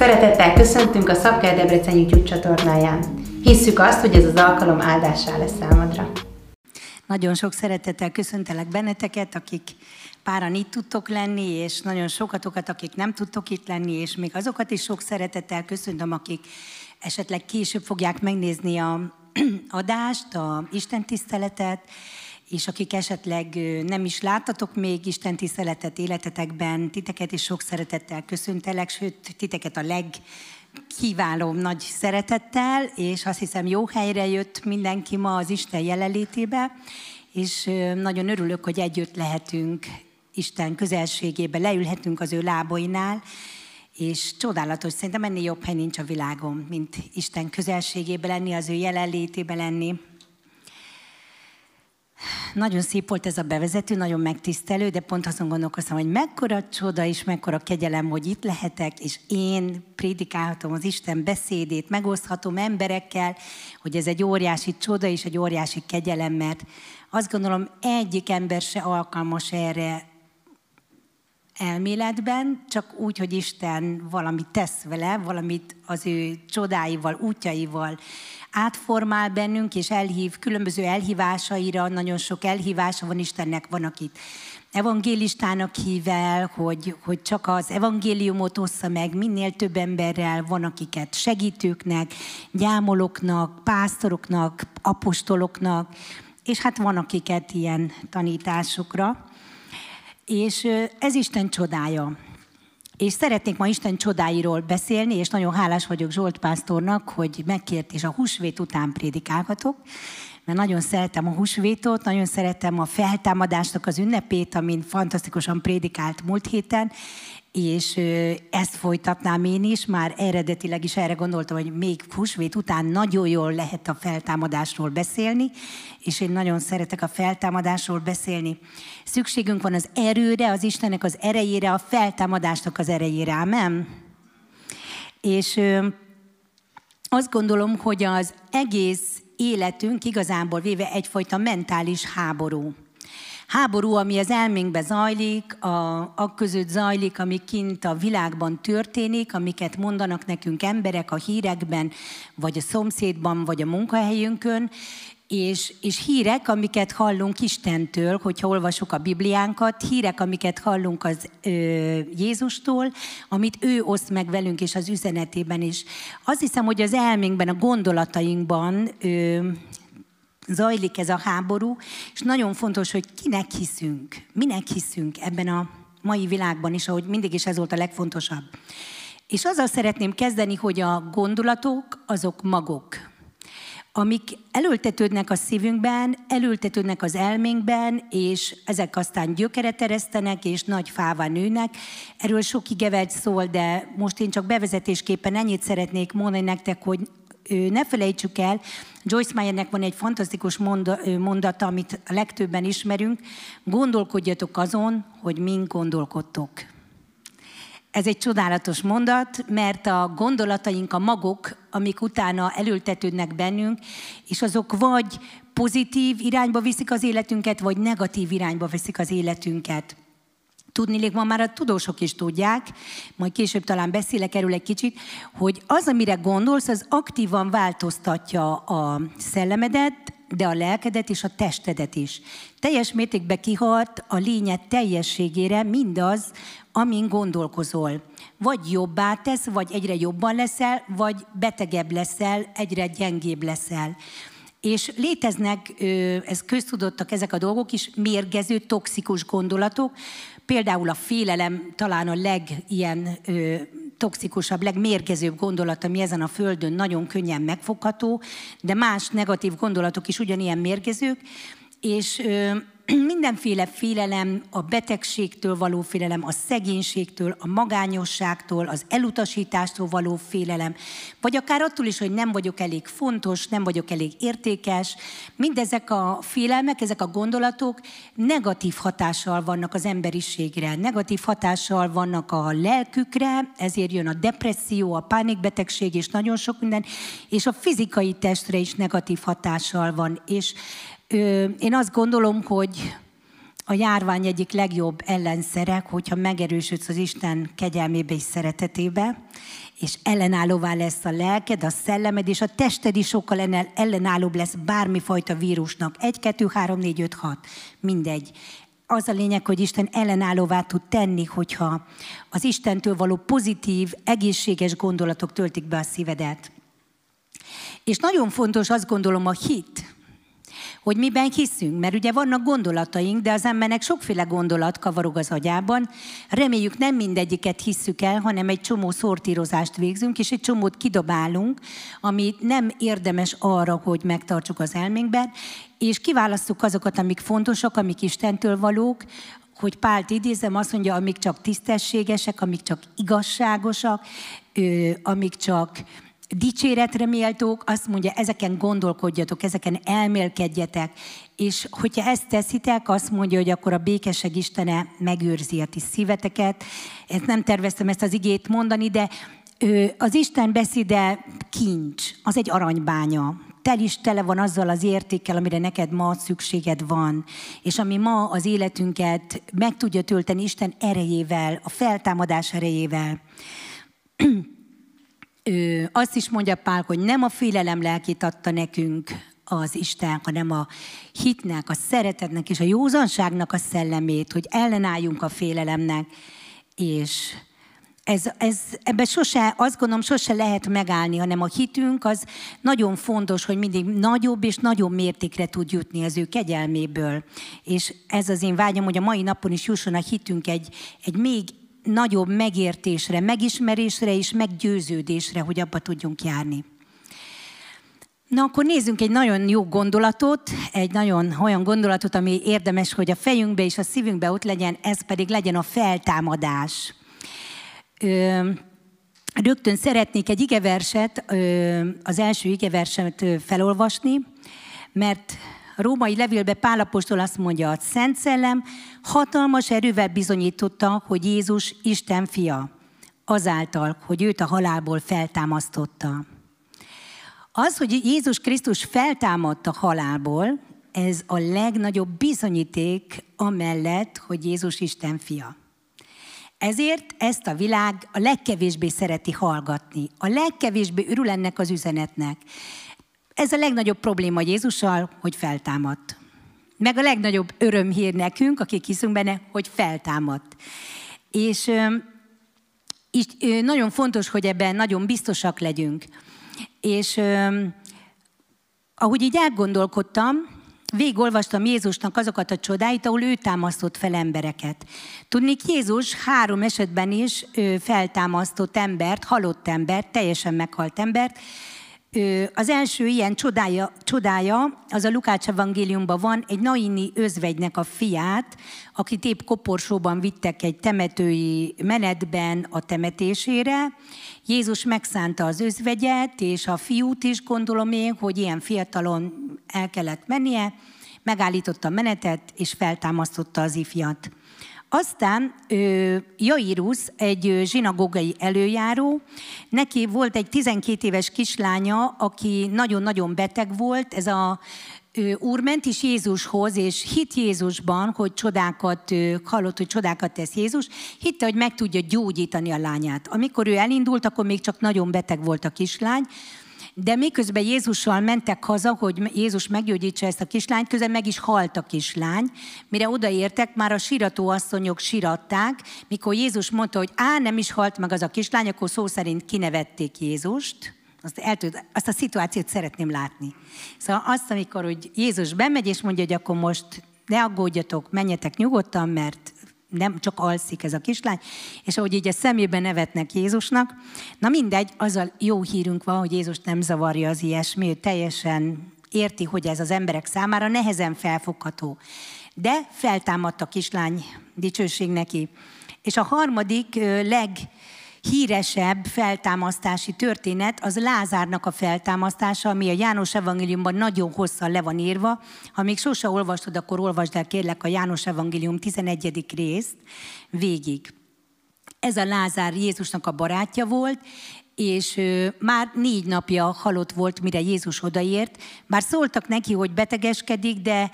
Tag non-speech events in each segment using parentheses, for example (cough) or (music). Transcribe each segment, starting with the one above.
Szeretettel köszöntünk a Szabker Debrecen YouTube csatornáján. Hisszük azt, hogy ez az alkalom áldássá lesz számodra. Nagyon sok szeretettel köszöntelek benneteket, akik páran itt tudtok lenni, és nagyon sokatokat, akik nem tudtok itt lenni, és még azokat is sok szeretettel köszöntöm, akik esetleg később fogják megnézni a (clears throat) adást, a Isten tiszteletet, és akik esetleg nem is láttatok még Isten tiszteletet életetekben, titeket is sok szeretettel köszöntelek, sőt, titeket a leg kiváló nagy szeretettel, és azt hiszem jó helyre jött mindenki ma az Isten jelenlétébe, és nagyon örülök, hogy együtt lehetünk Isten közelségébe, leülhetünk az ő lábainál, és csodálatos, szerintem ennél jobb hely nincs a világon, mint Isten közelségébe lenni, az ő jelenlétébe lenni. Nagyon szép volt ez a bevezető, nagyon megtisztelő, de pont azon gondolkoztam, hogy mekkora csoda és mekkora kegyelem, hogy itt lehetek, és én prédikálhatom az Isten beszédét, megoszthatom emberekkel, hogy ez egy óriási csoda és egy óriási kegyelem, mert azt gondolom, egyik ember se alkalmas erre elméletben, csak úgy, hogy Isten valamit tesz vele, valamit az ő csodáival, útjaival átformál bennünk, és elhív különböző elhívásaira, nagyon sok elhívása van Istennek, van, akit evangélistának hív el, hogy, hogy csak az evangéliumot ossza meg minél több emberrel, van akiket segítőknek, gyámoloknak, pásztoroknak, apostoloknak, és hát van akiket ilyen tanításokra. És ez Isten csodája. És szeretnék ma Isten csodáiról beszélni, és nagyon hálás vagyok Zsolt pásztornak, hogy megkért, és a húsvét után prédikálhatok, mert nagyon szeretem a húsvétot, nagyon szeretem a feltámadásnak az ünnepét, amin fantasztikusan prédikált múlt héten, és ezt folytatnám én is, már eredetileg is erre gondoltam, hogy még húsvét után nagyon jól lehet a feltámadásról beszélni, és én nagyon szeretek a feltámadásról beszélni. Szükségünk van az erőre, az Istennek az erejére, a feltámadásnak az erejére, amen? És azt gondolom, hogy az egész életünk igazából véve egyfajta mentális háború háború, ami az elménkben zajlik, a, a között zajlik, ami kint a világban történik, amiket mondanak nekünk emberek a hírekben, vagy a szomszédban, vagy a munkahelyünkön, és, és hírek, amiket hallunk Istentől, hogyha olvasjuk a Bibliánkat, hírek, amiket hallunk az ö, Jézustól, amit ő oszt meg velünk, és az üzenetében is. Azt hiszem, hogy az elménkben, a gondolatainkban ö, zajlik ez a háború, és nagyon fontos, hogy kinek hiszünk, minek hiszünk ebben a mai világban is, ahogy mindig is ez volt a legfontosabb. És azzal szeretném kezdeni, hogy a gondolatok azok magok, amik elültetődnek a szívünkben, elültetődnek az elménkben, és ezek aztán gyökeret eresztenek, és nagy fává nőnek. Erről sok igevelt szól, de most én csak bevezetésképpen ennyit szeretnék mondani nektek, hogy ne felejtsük el, Joyce Meyernek van egy fantasztikus mondata, amit a legtöbben ismerünk, gondolkodjatok azon, hogy mind gondolkodtok. Ez egy csodálatos mondat, mert a gondolataink a magok, amik utána elültetődnek bennünk, és azok vagy pozitív irányba viszik az életünket, vagy negatív irányba viszik az életünket. Tudni, ma már a tudósok is tudják, majd később talán beszélek erről egy kicsit, hogy az, amire gondolsz, az aktívan változtatja a szellemedet, de a lelkedet és a testedet is. Teljes mértékben kihat a lényed teljességére mindaz, amin gondolkozol. Vagy jobbá tesz, vagy egyre jobban leszel, vagy betegebb leszel, egyre gyengébb leszel. És léteznek, ez köztudottak ezek a dolgok is, mérgező, toxikus gondolatok, Például a félelem talán a legilyen ö, toxikusabb, legmérgezőbb gondolat, ami ezen a földön nagyon könnyen megfogható, de más negatív gondolatok is ugyanilyen mérgezők, és ö, (clears throat) mindenféle félelem, a betegségtől való félelem, a szegénységtől, a magányosságtól, az elutasítástól való félelem, vagy akár attól is, hogy nem vagyok elég fontos, nem vagyok elég értékes, mindezek a félelmek, ezek a gondolatok negatív hatással vannak az emberiségre, negatív hatással vannak a lelkükre, ezért jön a depresszió, a pánikbetegség és nagyon sok minden, és a fizikai testre is negatív hatással van. És én azt gondolom, hogy a járvány egyik legjobb ellenszerek, hogyha megerősödsz az Isten kegyelmébe és szeretetébe, és ellenállóvá lesz a lelked, a szellemed, és a tested is sokkal ellenállóbb lesz bármifajta vírusnak. Egy, kettő, három, négy, öt, hat. Mindegy az a lényeg, hogy Isten ellenállóvá tud tenni, hogyha az Istentől való pozitív, egészséges gondolatok töltik be a szívedet. És nagyon fontos azt gondolom a hit, hogy miben hiszünk, mert ugye vannak gondolataink, de az embernek sokféle gondolat kavarog az agyában. Reméljük nem mindegyiket hisszük el, hanem egy csomó szortírozást végzünk, és egy csomót kidobálunk, ami nem érdemes arra, hogy megtartsuk az elménkben, és kiválasztjuk azokat, amik fontosak, amik Istentől valók, hogy Pált idézem, azt mondja, amik csak tisztességesek, amik csak igazságosak, amik csak dicséretre méltók, azt mondja, ezeken gondolkodjatok, ezeken elmélkedjetek, és hogyha ezt teszitek, azt mondja, hogy akkor a békesség Istene megőrzi a ti szíveteket. Ezt nem terveztem ezt az igét mondani, de az Isten beszéde kincs, az egy aranybánya. Tel is tele van azzal az értékkel, amire neked ma szükséged van, és ami ma az életünket meg tudja tölteni Isten erejével, a feltámadás erejével azt is mondja Pál, hogy nem a félelem lelkét adta nekünk az Isten, hanem a hitnek, a szeretetnek és a józanságnak a szellemét, hogy ellenálljunk a félelemnek, és ez, ez, ebbe sose, azt gondolom, sose lehet megállni, hanem a hitünk az nagyon fontos, hogy mindig nagyobb és nagyobb mértékre tud jutni az ő kegyelméből. És ez az én vágyam, hogy a mai napon is jusson a hitünk egy, egy még nagyobb megértésre, megismerésre és meggyőződésre, hogy abba tudjunk járni. Na akkor nézzünk egy nagyon jó gondolatot, egy nagyon olyan gondolatot, ami érdemes, hogy a fejünkbe és a szívünkbe ott legyen, ez pedig legyen a feltámadás. Ö, rögtön szeretnék egy igeverset, ö, az első igeverset felolvasni, mert római levélbe Pálapostól azt mondja, a Szent Szellem hatalmas erővel bizonyította, hogy Jézus Isten fia, azáltal, hogy őt a halálból feltámasztotta. Az, hogy Jézus Krisztus feltámadt a halálból, ez a legnagyobb bizonyíték amellett, hogy Jézus Isten fia. Ezért ezt a világ a legkevésbé szereti hallgatni, a legkevésbé örül ennek az üzenetnek. Ez a legnagyobb probléma Jézussal, hogy feltámadt. Meg a legnagyobb örömhír nekünk, akik hiszünk benne, hogy feltámadt. És, és nagyon fontos, hogy ebben nagyon biztosak legyünk. És ahogy így elgondolkodtam, végigolvastam Jézusnak azokat a csodáit, ahol ő támasztott fel embereket. Tudni, Jézus három esetben is feltámasztott embert, halott embert, teljesen meghalt embert, az első ilyen csodája, csodája az a Lukács evangéliumban van, egy Naini özvegynek a fiát, akit épp koporsóban vittek egy temetői menetben a temetésére. Jézus megszánta az özvegyet, és a fiút is gondolom én, hogy ilyen fiatalon el kellett mennie, megállította a menetet, és feltámasztotta az ifjat. Aztán Jairus, egy zsinagógai előjáró, neki volt egy 12 éves kislánya, aki nagyon-nagyon beteg volt, ez a úr ment is Jézushoz, és hit Jézusban, hogy csodákat, hallott, hogy csodákat tesz Jézus, hitte, hogy meg tudja gyógyítani a lányát. Amikor ő elindult, akkor még csak nagyon beteg volt a kislány, de miközben Jézussal mentek haza, hogy Jézus meggyógyítsa ezt a kislányt, közben meg is halt a kislány. Mire odaértek, már a sírató asszonyok siratták, mikor Jézus mondta, hogy á, nem is halt meg az a kislány, akkor szó szerint kinevették Jézust. Azt, el tud, azt a szituációt szeretném látni. Szóval azt, amikor hogy Jézus bemegy, és mondja, hogy akkor most ne aggódjatok, menjetek nyugodtan, mert nem csak alszik ez a kislány, és ahogy így a szemében nevetnek Jézusnak. Na mindegy, az a jó hírünk van, hogy Jézus nem zavarja az ilyesmi, ő teljesen érti, hogy ez az emberek számára nehezen felfogható. De feltámadt a kislány, dicsőség neki. És a harmadik leg híresebb feltámasztási történet az Lázárnak a feltámasztása, ami a János Evangéliumban nagyon hosszan le van írva. Ha még sose olvastad, akkor olvasd el kérlek a János Evangélium 11. részt végig. Ez a Lázár Jézusnak a barátja volt, és már négy napja halott volt, mire Jézus odaért. Bár szóltak neki, hogy betegeskedik, de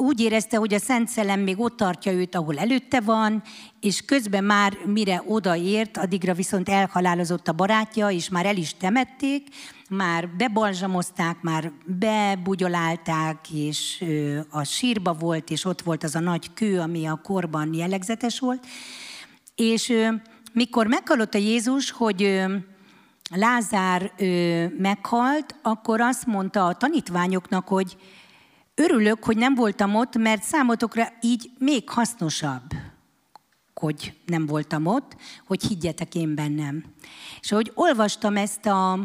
úgy érezte, hogy a Szent Szellem még ott tartja őt, ahol előtte van, és közben már mire odaért, addigra viszont elhalálozott a barátja, és már el is temették, már bebalzsamozták, már bebugyolálták, és a sírba volt, és ott volt az a nagy kő, ami a korban jellegzetes volt. És mikor meghallotta Jézus, hogy Lázár meghalt, akkor azt mondta a tanítványoknak, hogy örülök, hogy nem voltam ott, mert számotokra így még hasznosabb, hogy nem voltam ott, hogy higgyetek én bennem. És ahogy olvastam ezt a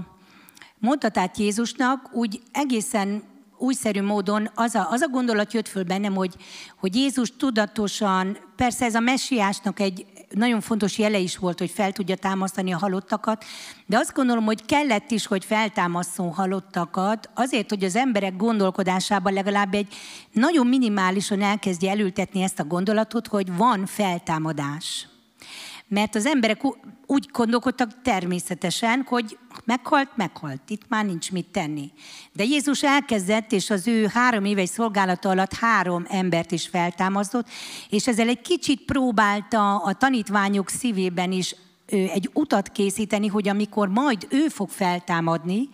mondatát Jézusnak, úgy egészen újszerű módon az a, az a gondolat jött föl bennem, hogy, hogy Jézus tudatosan, persze ez a messiásnak egy nagyon fontos jele is volt, hogy fel tudja támasztani a halottakat, de azt gondolom, hogy kellett is, hogy feltámaszson halottakat, azért, hogy az emberek gondolkodásában legalább egy nagyon minimálisan elkezdje elültetni ezt a gondolatot, hogy van feltámadás. Mert az emberek úgy gondolkodtak természetesen, hogy meghalt, meghalt, itt már nincs mit tenni. De Jézus elkezdett, és az ő három éves szolgálata alatt három embert is feltámasztott, és ezzel egy kicsit próbálta a tanítványok szívében is egy utat készíteni, hogy amikor majd ő fog feltámadni,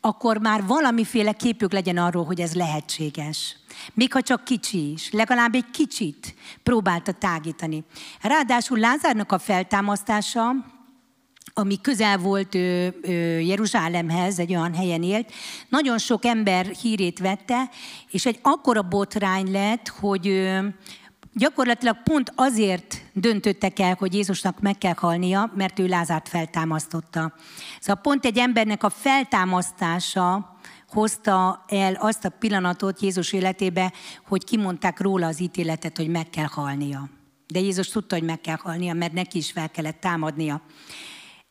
akkor már valamiféle képük legyen arról, hogy ez lehetséges. Még ha csak kicsi is, legalább egy kicsit próbálta tágítani. Ráadásul Lázárnak a feltámasztása, ami közel volt ő, ő, Jeruzsálemhez, egy olyan helyen élt, nagyon sok ember hírét vette, és egy akkora botrány lett, hogy ő, gyakorlatilag pont azért döntöttek el, hogy Jézusnak meg kell halnia, mert ő Lázárt feltámasztotta. Szóval pont egy embernek a feltámasztása hozta el azt a pillanatot Jézus életébe, hogy kimondták róla az ítéletet, hogy meg kell halnia. De Jézus tudta, hogy meg kell halnia, mert neki is fel kellett támadnia.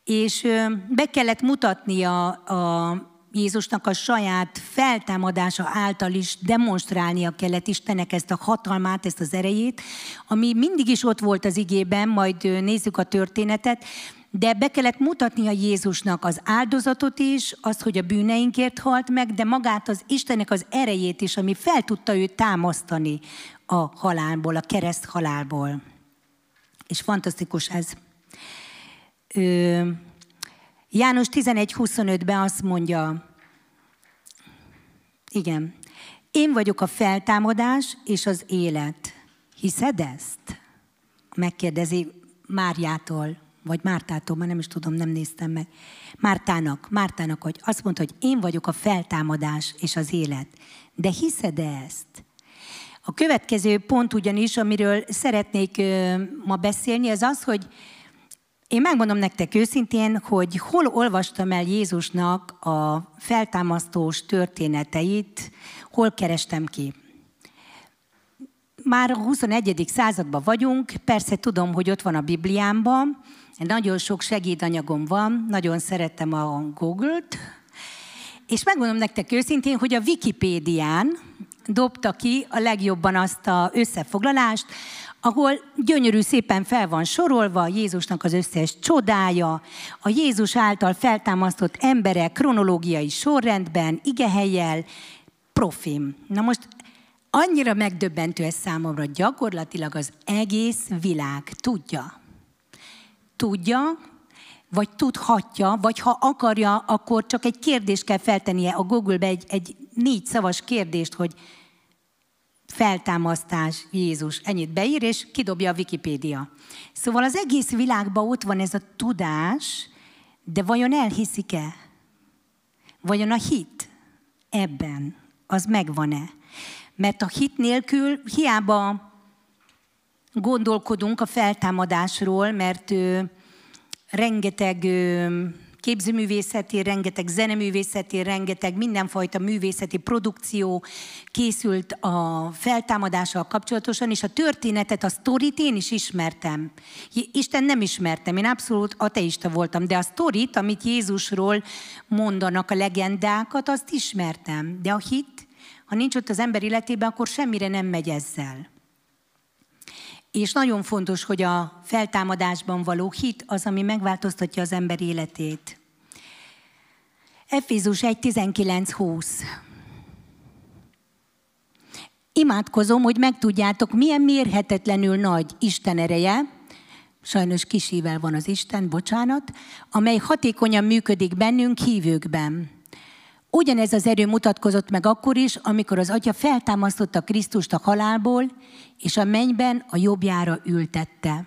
És be kellett mutatnia a Jézusnak a saját feltámadása által is demonstrálnia kellett Istennek ezt a hatalmát, ezt az erejét, ami mindig is ott volt az igében, majd nézzük a történetet, de be kellett mutatnia Jézusnak az áldozatot is, azt, hogy a bűneinkért halt meg, de magát az Istennek az erejét is, ami fel tudta őt támasztani a halálból, a kereszt halálból. És fantasztikus ez. Ö, János 11.25-ben azt mondja, igen, én vagyok a feltámadás és az élet. Hiszed ezt? Megkérdezi Máriától, vagy Mártától, már nem is tudom, nem néztem meg. Mártának, Mártának, hogy azt mondta, hogy én vagyok a feltámadás és az élet. De hiszed ezt? A következő pont ugyanis, amiről szeretnék ma beszélni, az az, hogy én megmondom nektek őszintén, hogy hol olvastam el Jézusnak a feltámasztós történeteit, hol kerestem ki. Már a 21. században vagyunk, persze tudom, hogy ott van a Bibliámban, nagyon sok segédanyagom van, nagyon szeretem a Google-t, és megmondom nektek őszintén, hogy a Wikipédián dobta ki a legjobban azt a összefoglalást, ahol gyönyörű szépen fel van sorolva Jézusnak az összes csodája, a Jézus által feltámasztott emberek kronológiai sorrendben, igehelyel, profim. Na most annyira megdöbbentő ez számomra, gyakorlatilag az egész világ tudja. Tudja, vagy tudhatja, vagy ha akarja, akkor csak egy kérdést kell feltennie a Google-be, egy, egy négy szavas kérdést, hogy feltámasztás, Jézus, ennyit beír, és kidobja a Wikipédia. Szóval az egész világban ott van ez a tudás, de vajon elhiszik-e? Vajon a hit ebben, az megvan-e? Mert a hit nélkül hiába gondolkodunk a feltámadásról, mert ő, rengeteg képzőművészeti, rengeteg zeneművészeti, rengeteg mindenfajta művészeti produkció készült a feltámadással kapcsolatosan, és a történetet, a sztorit én is ismertem. Isten nem ismertem, én abszolút ateista voltam, de a sztorit, amit Jézusról mondanak, a legendákat, azt ismertem. De a hit, ha nincs ott az ember életében, akkor semmire nem megy ezzel. És nagyon fontos, hogy a feltámadásban való hit az, ami megváltoztatja az ember életét. Efézus 1.19.20 Imádkozom, hogy megtudjátok, milyen mérhetetlenül nagy Isten ereje, sajnos kisével van az Isten, bocsánat, amely hatékonyan működik bennünk hívőkben. Ugyanez az erő mutatkozott meg akkor is, amikor az Atya feltámasztotta Krisztust a halálból, és a mennyben a jobbjára ültette.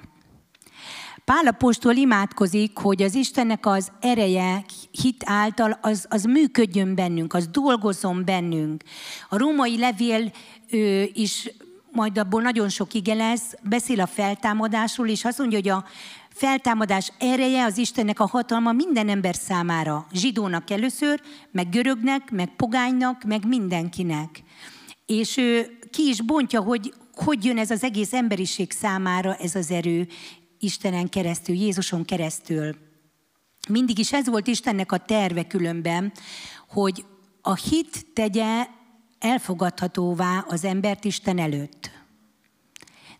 Pálapostól imádkozik, hogy az Istennek az ereje hit által az, az működjön bennünk, az dolgozzon bennünk. A római levél ő, is majd abból nagyon sok ige lesz, beszél a feltámadásról, és azt mondja, hogy a feltámadás ereje az Istennek a hatalma minden ember számára. Zsidónak először, meg görögnek, meg pogánynak, meg mindenkinek. És ő ki is bontja, hogy hogy jön ez az egész emberiség számára ez az erő Istenen keresztül, Jézuson keresztül. Mindig is ez volt Istennek a terve különben, hogy a hit tegye elfogadhatóvá az embert Isten előtt.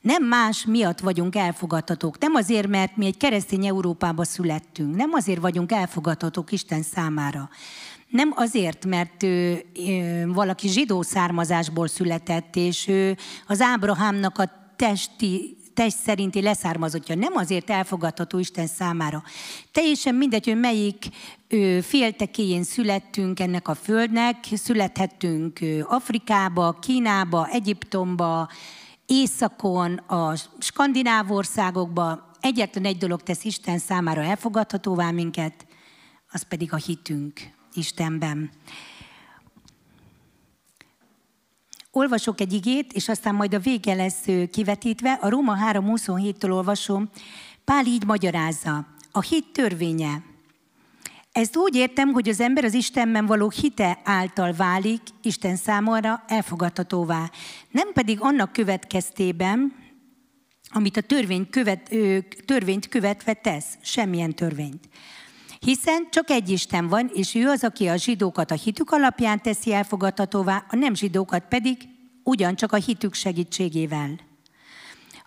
Nem más miatt vagyunk elfogadhatók. Nem azért, mert mi egy keresztény Európába születtünk. Nem azért vagyunk elfogadhatók Isten számára. Nem azért, mert ő, ő, valaki zsidó származásból született, és ő az Ábrahámnak a testi test szerinti leszármazottja. Nem azért elfogadható Isten számára. Teljesen mindegy, hogy melyik féltekéjén születtünk ennek a földnek, születhettünk Afrikába, Kínába, Egyiptomba, északon, a skandináv országokba, egyetlen egy dolog tesz Isten számára elfogadhatóvá minket, az pedig a hitünk Istenben. Olvasok egy igét, és aztán majd a vége lesz kivetítve. A Róma 3.27-től olvasom. Pál így magyarázza. A hit törvénye. Ezt úgy értem, hogy az ember az Istenben való hite által válik Isten számára elfogadhatóvá. Nem pedig annak következtében, amit a törvény követ, törvényt követve tesz, semmilyen törvényt. Hiszen csak egy Isten van, és ő az, aki a zsidókat a hitük alapján teszi elfogadhatóvá, a nem zsidókat pedig ugyancsak a hitük segítségével.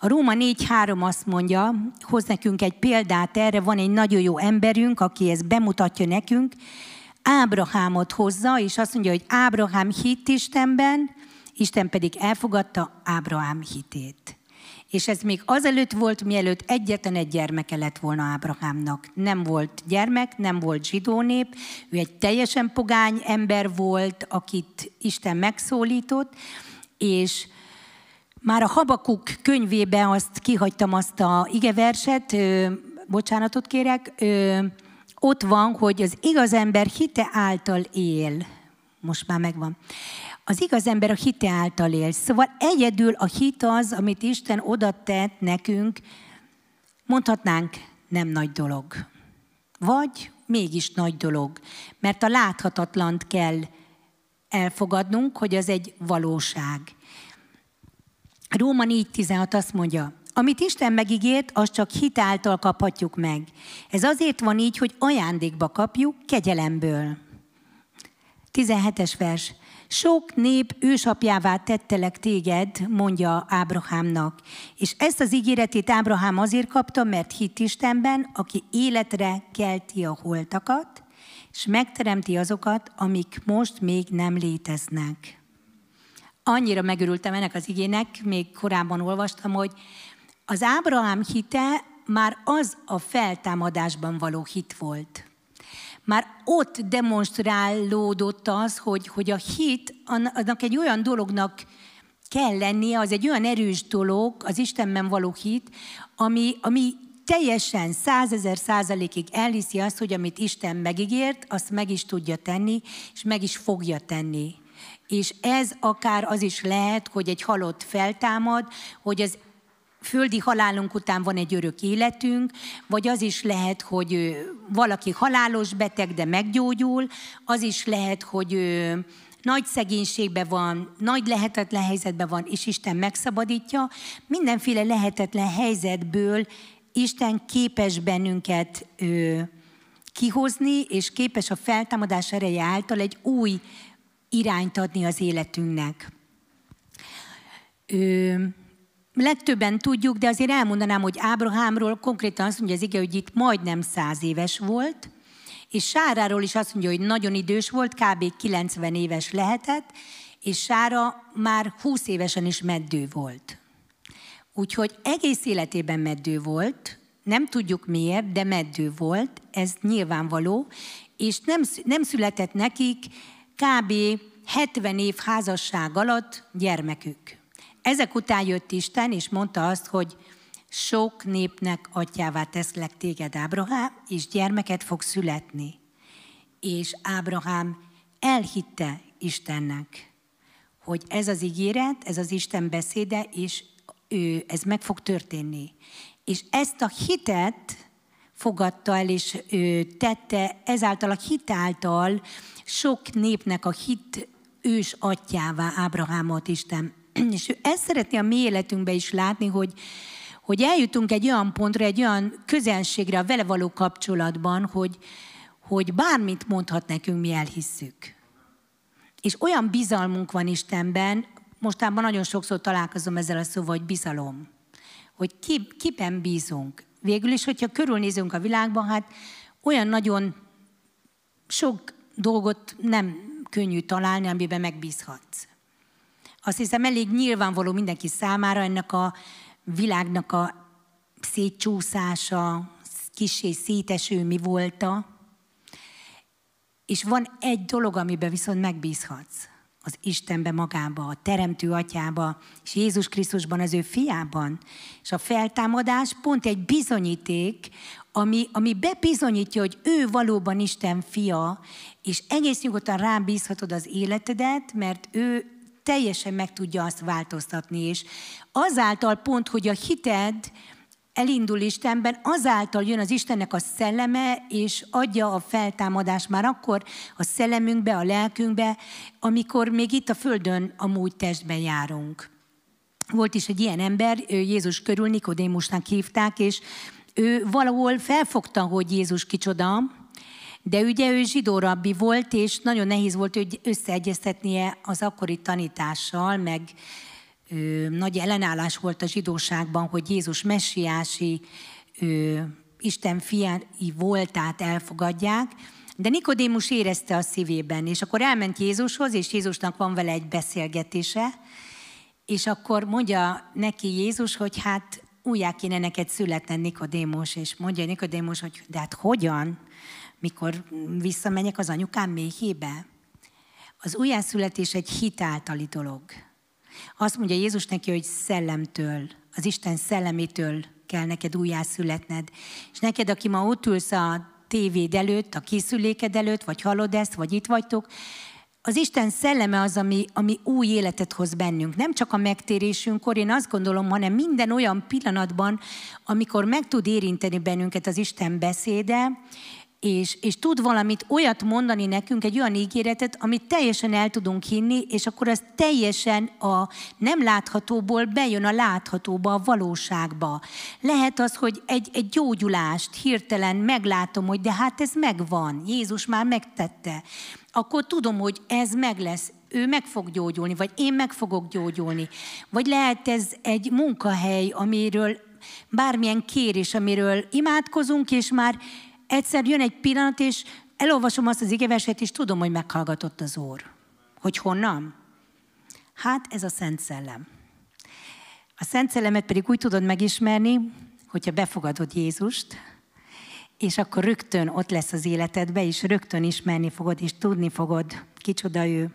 A Róma 4.3 azt mondja, hoz nekünk egy példát erre, van egy nagyon jó emberünk, aki ezt bemutatja nekünk, Ábrahámot hozza, és azt mondja, hogy Ábrahám hit Istenben, Isten pedig elfogadta Ábrahám hitét. És ez még azelőtt volt, mielőtt egyetlen egy gyermeke lett volna Ábrahámnak. Nem volt gyermek, nem volt zsidó nép, ő egy teljesen pogány ember volt, akit Isten megszólított, és már a Habakuk könyvében azt kihagytam azt a igeverset, bocsánatot kérek, ott van, hogy az igaz ember hite által él. Most már megvan. Az igaz ember a hite által él. Szóval egyedül a hit az, amit Isten oda tett nekünk, mondhatnánk, nem nagy dolog. Vagy mégis nagy dolog, mert a láthatatlant kell elfogadnunk, hogy az egy valóság. Róma 4.16 azt mondja, amit Isten megígért, az csak hit által kaphatjuk meg. Ez azért van így, hogy ajándékba kapjuk kegyelemből. 17-es vers. Sok nép ősapjává tettelek téged, mondja Ábrahámnak. És ezt az ígéretét Ábrahám azért kapta, mert hit Istenben, aki életre kelti a holtakat, és megteremti azokat, amik most még nem léteznek. Annyira megörültem ennek az igének, még korábban olvastam, hogy az Ábrahám hite már az a feltámadásban való hit volt már ott demonstrálódott az, hogy, hogy a hit annak egy olyan dolognak kell lennie, az egy olyan erős dolog, az Istenben való hit, ami, ami teljesen százezer százalékig elhiszi azt, hogy amit Isten megígért, azt meg is tudja tenni, és meg is fogja tenni. És ez akár az is lehet, hogy egy halott feltámad, hogy az földi halálunk után van egy örök életünk, vagy az is lehet, hogy valaki halálos beteg, de meggyógyul, az is lehet, hogy nagy szegénységben van, nagy lehetetlen helyzetben van, és Isten megszabadítja. Mindenféle lehetetlen helyzetből Isten képes bennünket kihozni, és képes a feltámadás ereje által egy új irányt adni az életünknek. Ö, legtöbben tudjuk, de azért elmondanám, hogy Ábrahámról konkrétan azt mondja az ige, hogy itt majdnem száz éves volt, és Sáráról is azt mondja, hogy nagyon idős volt, kb. 90 éves lehetett, és Sára már 20 évesen is meddő volt. Úgyhogy egész életében meddő volt, nem tudjuk miért, de meddő volt, ez nyilvánvaló, és nem, nem született nekik kb. 70 év házasság alatt gyermekük. Ezek után jött Isten, és mondta azt, hogy sok népnek atyává teszlek téged, Ábrahám, és gyermeket fog születni. És Ábrahám elhitte Istennek, hogy ez az ígéret, ez az Isten beszéde, és ő, ez meg fog történni. És ezt a hitet fogadta el, és tette, ezáltal a hitáltal sok népnek a hit ős atyává Ábrahámot Isten. (clears throat) És ő ezt szeretné a mi életünkbe is látni, hogy, hogy eljutunk egy olyan pontra, egy olyan közelségre a vele való kapcsolatban, hogy, hogy bármit mondhat nekünk, mi elhisszük. És olyan bizalmunk van Istenben, mostában nagyon sokszor találkozom ezzel a szóval, hogy bizalom. Hogy ki, kiben bízunk. Végül is, hogyha körülnézünk a világban, hát olyan nagyon sok dolgot nem könnyű találni, amiben megbízhatsz. Azt hiszem elég nyilvánvaló mindenki számára ennek a világnak a szétcsúszása, kisé széteső mi volta. És van egy dolog, amiben viszont megbízhatsz. Az Istenbe magába, a Teremtő Atyába, és Jézus Krisztusban, az ő fiában. És a feltámadás pont egy bizonyíték, ami, ami bebizonyítja, hogy ő valóban Isten fia, és egész nyugodtan rám bízhatod az életedet, mert ő teljesen meg tudja azt változtatni, és azáltal pont, hogy a hited elindul Istenben, azáltal jön az Istennek a szelleme, és adja a feltámadást már akkor a szellemünkbe, a lelkünkbe, amikor még itt a Földön amúgy testben járunk. Volt is egy ilyen ember, Jézus körül Nikodémusnak hívták, és ő valahol felfogta, hogy Jézus kicsoda, de ugye ő zsidó rabbi volt, és nagyon nehéz volt hogy összeegyeztetnie az akkori tanítással, meg ö, nagy ellenállás volt a zsidóságban, hogy Jézus messiási ö, Isten fiai voltát elfogadják, de Nikodémus érezte a szívében, és akkor elment Jézushoz, és Jézusnak van vele egy beszélgetése, és akkor mondja neki Jézus, hogy hát újjá kéne neked születni Nikodémus, és mondja Nikodémus, hogy de hát hogyan? mikor visszamegyek az anyukám méhébe. Az újjászületés egy hitáltali dolog. Azt mondja Jézus neki, hogy szellemtől, az Isten szellemétől kell neked újjászületned. És neked, aki ma ott ülsz a tévéd előtt, a készüléked előtt, vagy hallod ezt, vagy itt vagytok, az Isten szelleme az, ami, ami új életet hoz bennünk. Nem csak a megtérésünkkor, én azt gondolom, hanem minden olyan pillanatban, amikor meg tud érinteni bennünket az Isten beszéde, és, és tud valamit olyat mondani nekünk, egy olyan ígéretet, amit teljesen el tudunk hinni, és akkor az teljesen a nem láthatóból bejön a láthatóba, a valóságba. Lehet az, hogy egy, egy gyógyulást hirtelen meglátom, hogy de hát ez megvan, Jézus már megtette. Akkor tudom, hogy ez meg lesz, ő meg fog gyógyulni, vagy én meg fogok gyógyulni. Vagy lehet ez egy munkahely, amiről bármilyen kérés, amiről imádkozunk, és már egyszer jön egy pillanat, és elolvasom azt az igeverset, és tudom, hogy meghallgatott az Úr. Hogy honnan? Hát ez a Szent Szellem. A Szent Szellemet pedig úgy tudod megismerni, hogyha befogadod Jézust, és akkor rögtön ott lesz az életedbe, és rögtön ismerni fogod, és tudni fogod, kicsoda ő.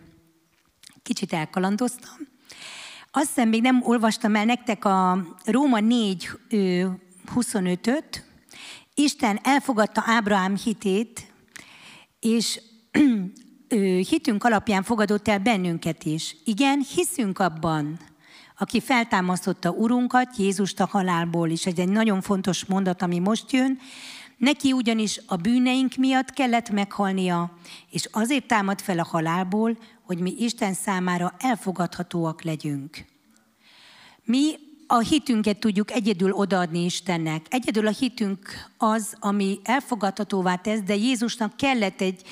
Kicsit elkalandoztam. Azt hiszem, még nem olvastam el nektek a Róma 4, 25-öt, Isten elfogadta Ábrahám hitét, és (clears throat) hitünk alapján fogadott el bennünket is. Igen, hiszünk abban, aki feltámasztotta Urunkat, Jézust a halálból is. Ez egy nagyon fontos mondat, ami most jön. Neki ugyanis a bűneink miatt kellett meghalnia, és azért támad fel a halálból, hogy mi Isten számára elfogadhatóak legyünk. Mi a hitünket tudjuk egyedül odaadni Istennek. Egyedül a hitünk az, ami elfogadhatóvá tesz, de Jézusnak kellett egy,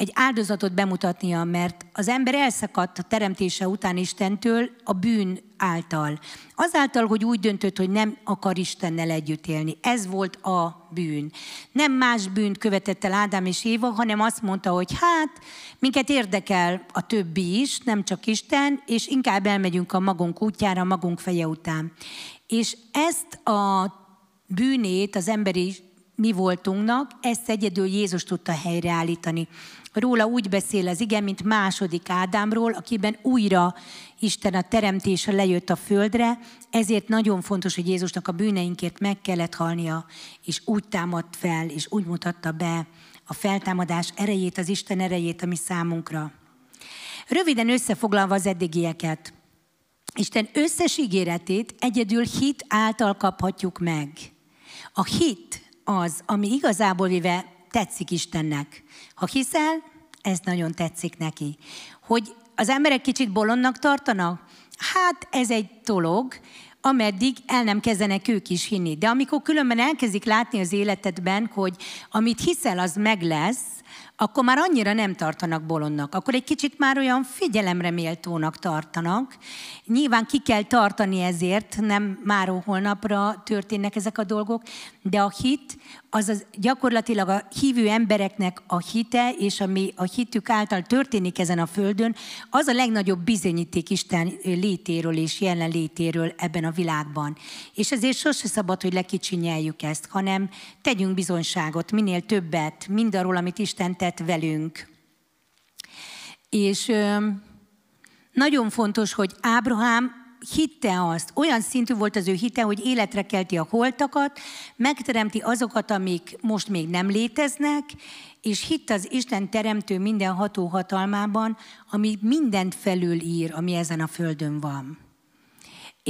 egy áldozatot bemutatnia, mert az ember elszakadt a teremtése után Istentől a bűn által. Azáltal, hogy úgy döntött, hogy nem akar Istennel együtt élni. Ez volt a bűn. Nem más bűnt követett el Ádám és Éva, hanem azt mondta, hogy hát, minket érdekel a többi is, nem csak Isten, és inkább elmegyünk a magunk útjára, a magunk feje után. És ezt a bűnét az emberi mi voltunknak, ezt egyedül Jézus tudta helyreállítani. Róla úgy beszél az igen, mint második Ádámról, akiben újra Isten a teremtése lejött a földre, ezért nagyon fontos, hogy Jézusnak a bűneinkért meg kellett halnia, és úgy támadt fel, és úgy mutatta be a feltámadás erejét, az Isten erejét, ami számunkra. Röviden összefoglalva az eddigieket. Isten összes ígéretét egyedül hit által kaphatjuk meg. A hit az, ami igazából véve tetszik Istennek. Ha hiszel, ez nagyon tetszik neki. Hogy az emberek kicsit bolondnak tartanak? Hát ez egy dolog, ameddig el nem kezdenek ők is hinni. De amikor különben elkezdik látni az életedben, hogy amit hiszel, az meg lesz, akkor már annyira nem tartanak bolondnak. Akkor egy kicsit már olyan figyelemre méltónak tartanak. Nyilván ki kell tartani ezért, nem már holnapra történnek ezek a dolgok, de a hit az, az gyakorlatilag a hívő embereknek a hite, és ami a hitük által történik ezen a földön, az a legnagyobb bizonyíték Isten létéről és jelenlétéről ebben a világban. És ezért sose szabad, hogy lekicsinyeljük ezt, hanem tegyünk bizonyságot, minél többet, mindarról, amit Isten tett velünk. És nagyon fontos, hogy Ábrahám hitte azt, olyan szintű volt az ő hite, hogy életre kelti a holtakat, megteremti azokat, amik most még nem léteznek, és hitt az Isten teremtő minden ható hatalmában, ami mindent felülír, ami ezen a földön van.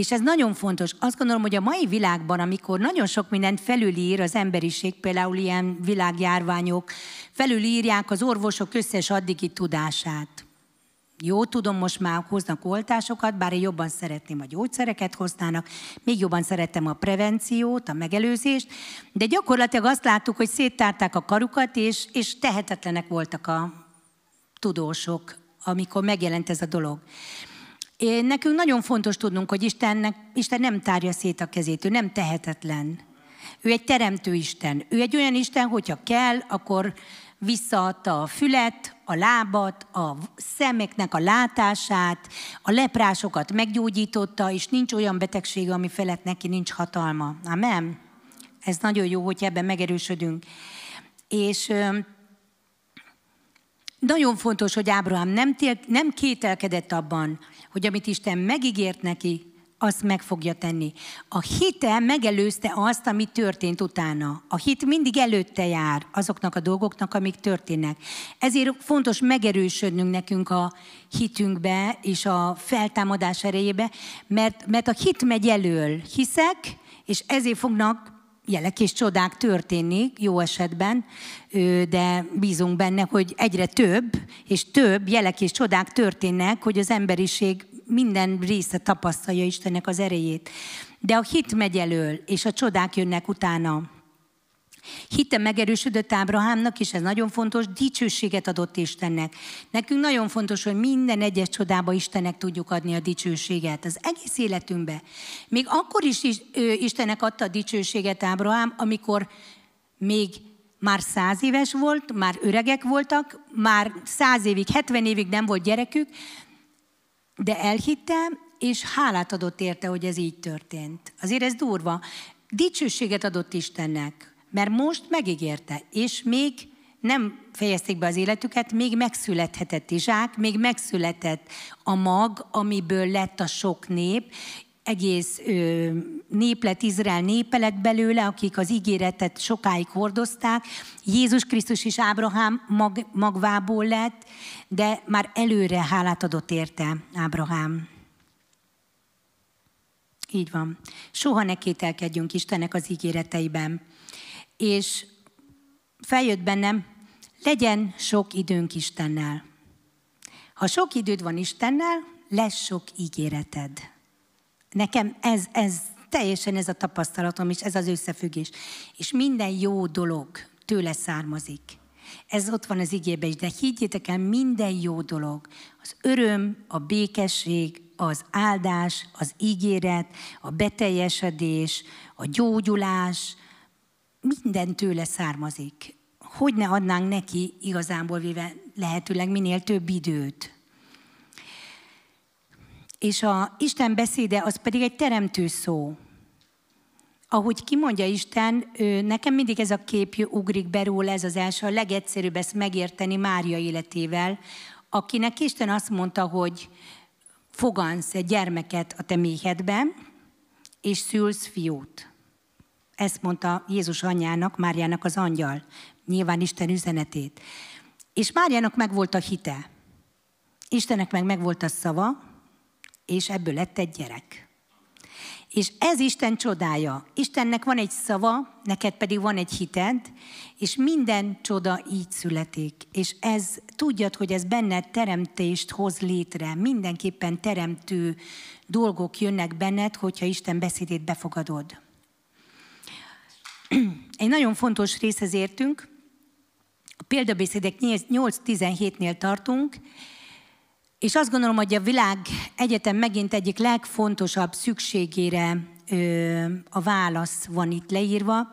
És ez nagyon fontos. Azt gondolom, hogy a mai világban, amikor nagyon sok mindent felülír az emberiség, például ilyen világjárványok, felülírják az orvosok összes addigi tudását. Jó, tudom, most már hoznak oltásokat, bár én jobban szeretném, a gyógyszereket hoznának, még jobban szeretem a prevenciót, a megelőzést, de gyakorlatilag azt láttuk, hogy széttárták a karukat, és, és tehetetlenek voltak a tudósok, amikor megjelent ez a dolog. Én, nekünk nagyon fontos tudnunk, hogy Istennek, Isten nem tárja szét a kezét, ő nem tehetetlen. Ő egy teremtő Isten. Ő egy olyan Isten, hogyha kell, akkor visszaadta a fület, a lábat, a szemeknek a látását, a leprásokat meggyógyította, és nincs olyan betegség, ami felett neki nincs hatalma. Amen? Ez nagyon jó, hogy ebben megerősödünk. És nagyon fontos, hogy Ábrahám nem, tél, nem kételkedett abban, hogy amit Isten megígért neki, azt meg fogja tenni. A hite megelőzte azt, ami történt utána. A hit mindig előtte jár azoknak a dolgoknak, amik történnek. Ezért fontos megerősödnünk nekünk a hitünkbe és a feltámadás erejébe, mert, mert a hit megy elől. Hiszek, és ezért fognak jelek és csodák történni, jó esetben, de bízunk benne, hogy egyre több és több jelek és csodák történnek, hogy az emberiség minden része tapasztalja Istennek az erejét. De a hit megy elől, és a csodák jönnek utána. Hitte megerősödött Ábrahámnak, és ez nagyon fontos, dicsőséget adott Istennek. Nekünk nagyon fontos, hogy minden egyes csodába Istennek tudjuk adni a dicsőséget, az egész életünkbe. Még akkor is Istennek adta a dicsőséget Ábrahám, amikor még már száz éves volt, már öregek voltak, már száz évig, hetven évig nem volt gyerekük, de elhitte, és hálát adott érte, hogy ez így történt. Azért ez durva. Dicsőséget adott Istennek, mert most megígérte, és még nem fejezték be az életüket, még megszülethetett Izsák, még megszületett a mag, amiből lett a sok nép, egész ö, nép lett, Izrael népe lett belőle, akik az ígéretet sokáig hordozták. Jézus Krisztus is Ábrahám mag, magvából lett, de már előre hálát adott érte Ábrahám. Így van. Soha ne kételkedjünk Istennek az ígéreteiben. És feljött bennem, legyen sok időnk Istennel. Ha sok időd van Istennel, lesz sok ígéreted. Nekem ez, ez teljesen ez a tapasztalatom, és ez az összefüggés. És minden jó dolog tőle származik. Ez ott van az igében is, de higgyétek el, minden jó dolog, az öröm, a békesség, az áldás, az ígéret, a beteljesedés, a gyógyulás, minden tőle származik. Hogy ne adnánk neki igazából véve lehetőleg minél több időt. És a Isten beszéde az pedig egy teremtő szó. Ahogy kimondja Isten, nekem mindig ez a kép ugrik be róla, ez az első, a legegyszerűbb ezt megérteni Mária életével, akinek Isten azt mondta, hogy fogansz egy gyermeket a te méhedbe, és szülsz fiút. Ezt mondta Jézus anyjának, Máriának az angyal, nyilván Isten üzenetét. És Máriának meg volt a hite. Istennek meg meg volt a szava, és ebből lett egy gyerek. És ez Isten csodája. Istennek van egy szava, neked pedig van egy hited, és minden csoda így születik. És ez, tudjad, hogy ez benned teremtést hoz létre. Mindenképpen teremtő dolgok jönnek benned, hogyha Isten beszédét befogadod. Egy nagyon fontos részhez értünk. A példabeszédek 8-17-nél tartunk, és azt gondolom, hogy a világ egyetem megint egyik legfontosabb szükségére a válasz van itt leírva.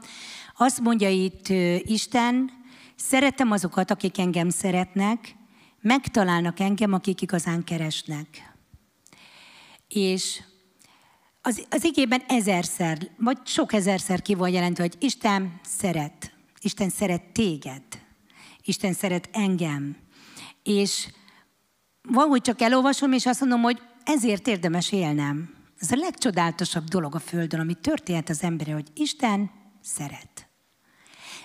Azt mondja itt Isten, szeretem azokat, akik engem szeretnek, megtalálnak engem, akik igazán keresnek. És az, az igében ezerszer, vagy sok ezerszer ki van jelentve, hogy Isten szeret. Isten szeret téged. Isten szeret engem. És valahogy csak elolvasom, és azt mondom, hogy ezért érdemes élnem. Ez a legcsodálatosabb dolog a Földön, ami történhet az embere, hogy Isten szeret.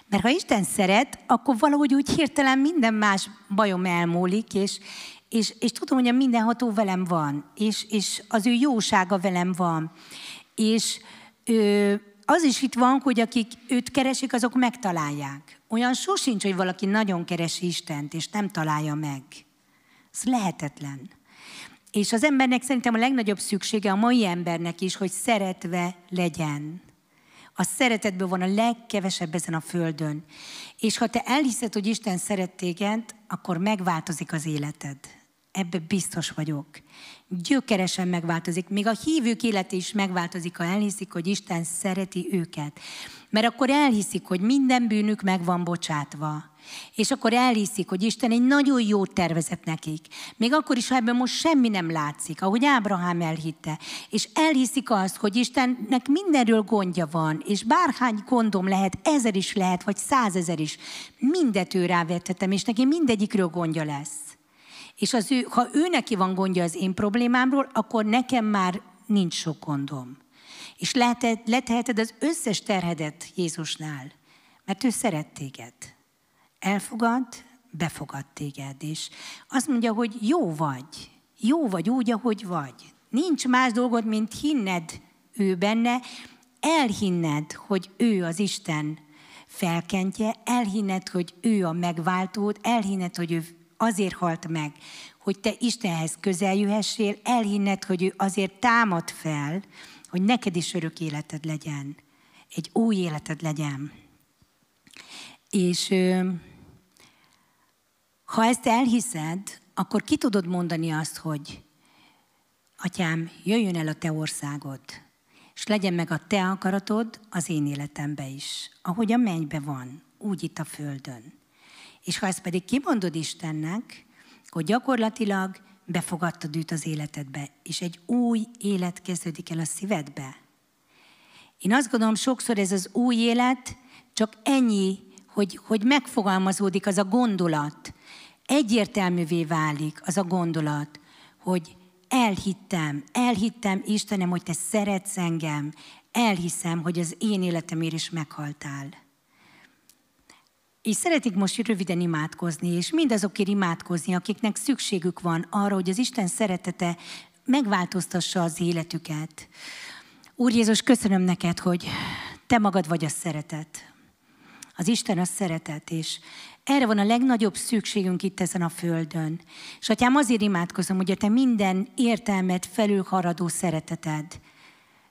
Mert ha Isten szeret, akkor valahogy úgy hirtelen minden más bajom elmúlik, és, és, és tudom, hogy a mindenható velem van, és, és az ő jósága velem van. És ö, az is itt van, hogy akik őt keresik, azok megtalálják. Olyan sosincs, hogy valaki nagyon keresi Istent, és nem találja meg. Ez lehetetlen. És az embernek szerintem a legnagyobb szüksége a mai embernek is, hogy szeretve legyen. A szeretetből van a legkevesebb ezen a földön. És ha te elhiszed, hogy Isten szeret téged, akkor megváltozik az életed. Ebbe biztos vagyok. Gyökeresen megváltozik. Még a hívők élete is megváltozik, ha elhiszik, hogy Isten szereti őket. Mert akkor elhiszik, hogy minden bűnük meg van bocsátva. És akkor elhiszik, hogy Isten egy nagyon jó tervezett nekik. Még akkor is, ha ebben most semmi nem látszik, ahogy Ábrahám elhitte. És elhiszik azt, hogy Istennek mindenről gondja van, és bárhány gondom lehet, ezer is lehet, vagy százezer is, mindet ő rávethetem, és neki mindegyikről gondja lesz. És az ő, ha ő neki van gondja az én problémámról, akkor nekem már nincs sok gondom. És leteheted az összes terhedet Jézusnál, mert ő szeret téged. Elfogad, befogad téged, és azt mondja, hogy jó vagy, jó vagy úgy, ahogy vagy. Nincs más dolgod, mint hinned ő benne, elhinned, hogy ő az Isten felkentje, elhinned, hogy ő a megváltód, elhinned, hogy ő azért halt meg, hogy te Istenhez közel jöhessél, elhinned, hogy ő azért támad fel, hogy neked is örök életed legyen, egy új életed legyen. És ha ezt elhiszed, akkor ki tudod mondani azt, hogy Atyám, jöjjön el a te országod, és legyen meg a te akaratod az én életembe is, ahogy a mennybe van, úgy itt a földön. És ha ezt pedig kimondod Istennek, hogy gyakorlatilag befogadtad őt az életedbe, és egy új élet kezdődik el a szívedbe. Én azt gondolom, sokszor ez az új élet csak ennyi, hogy, hogy megfogalmazódik az a gondolat, egyértelművé válik az a gondolat, hogy elhittem, elhittem Istenem, hogy te szeretsz engem, elhiszem, hogy az én életemért is meghaltál. És szeretik most röviden imádkozni, és mindazokért imádkozni, akiknek szükségük van arra, hogy az Isten szeretete megváltoztassa az életüket. Úr Jézus, köszönöm neked, hogy te magad vagy a szeretet. Az Isten a szeretet, és erre van a legnagyobb szükségünk itt ezen a földön. És atyám, azért imádkozom, hogy a te minden értelmet felülharadó szereteted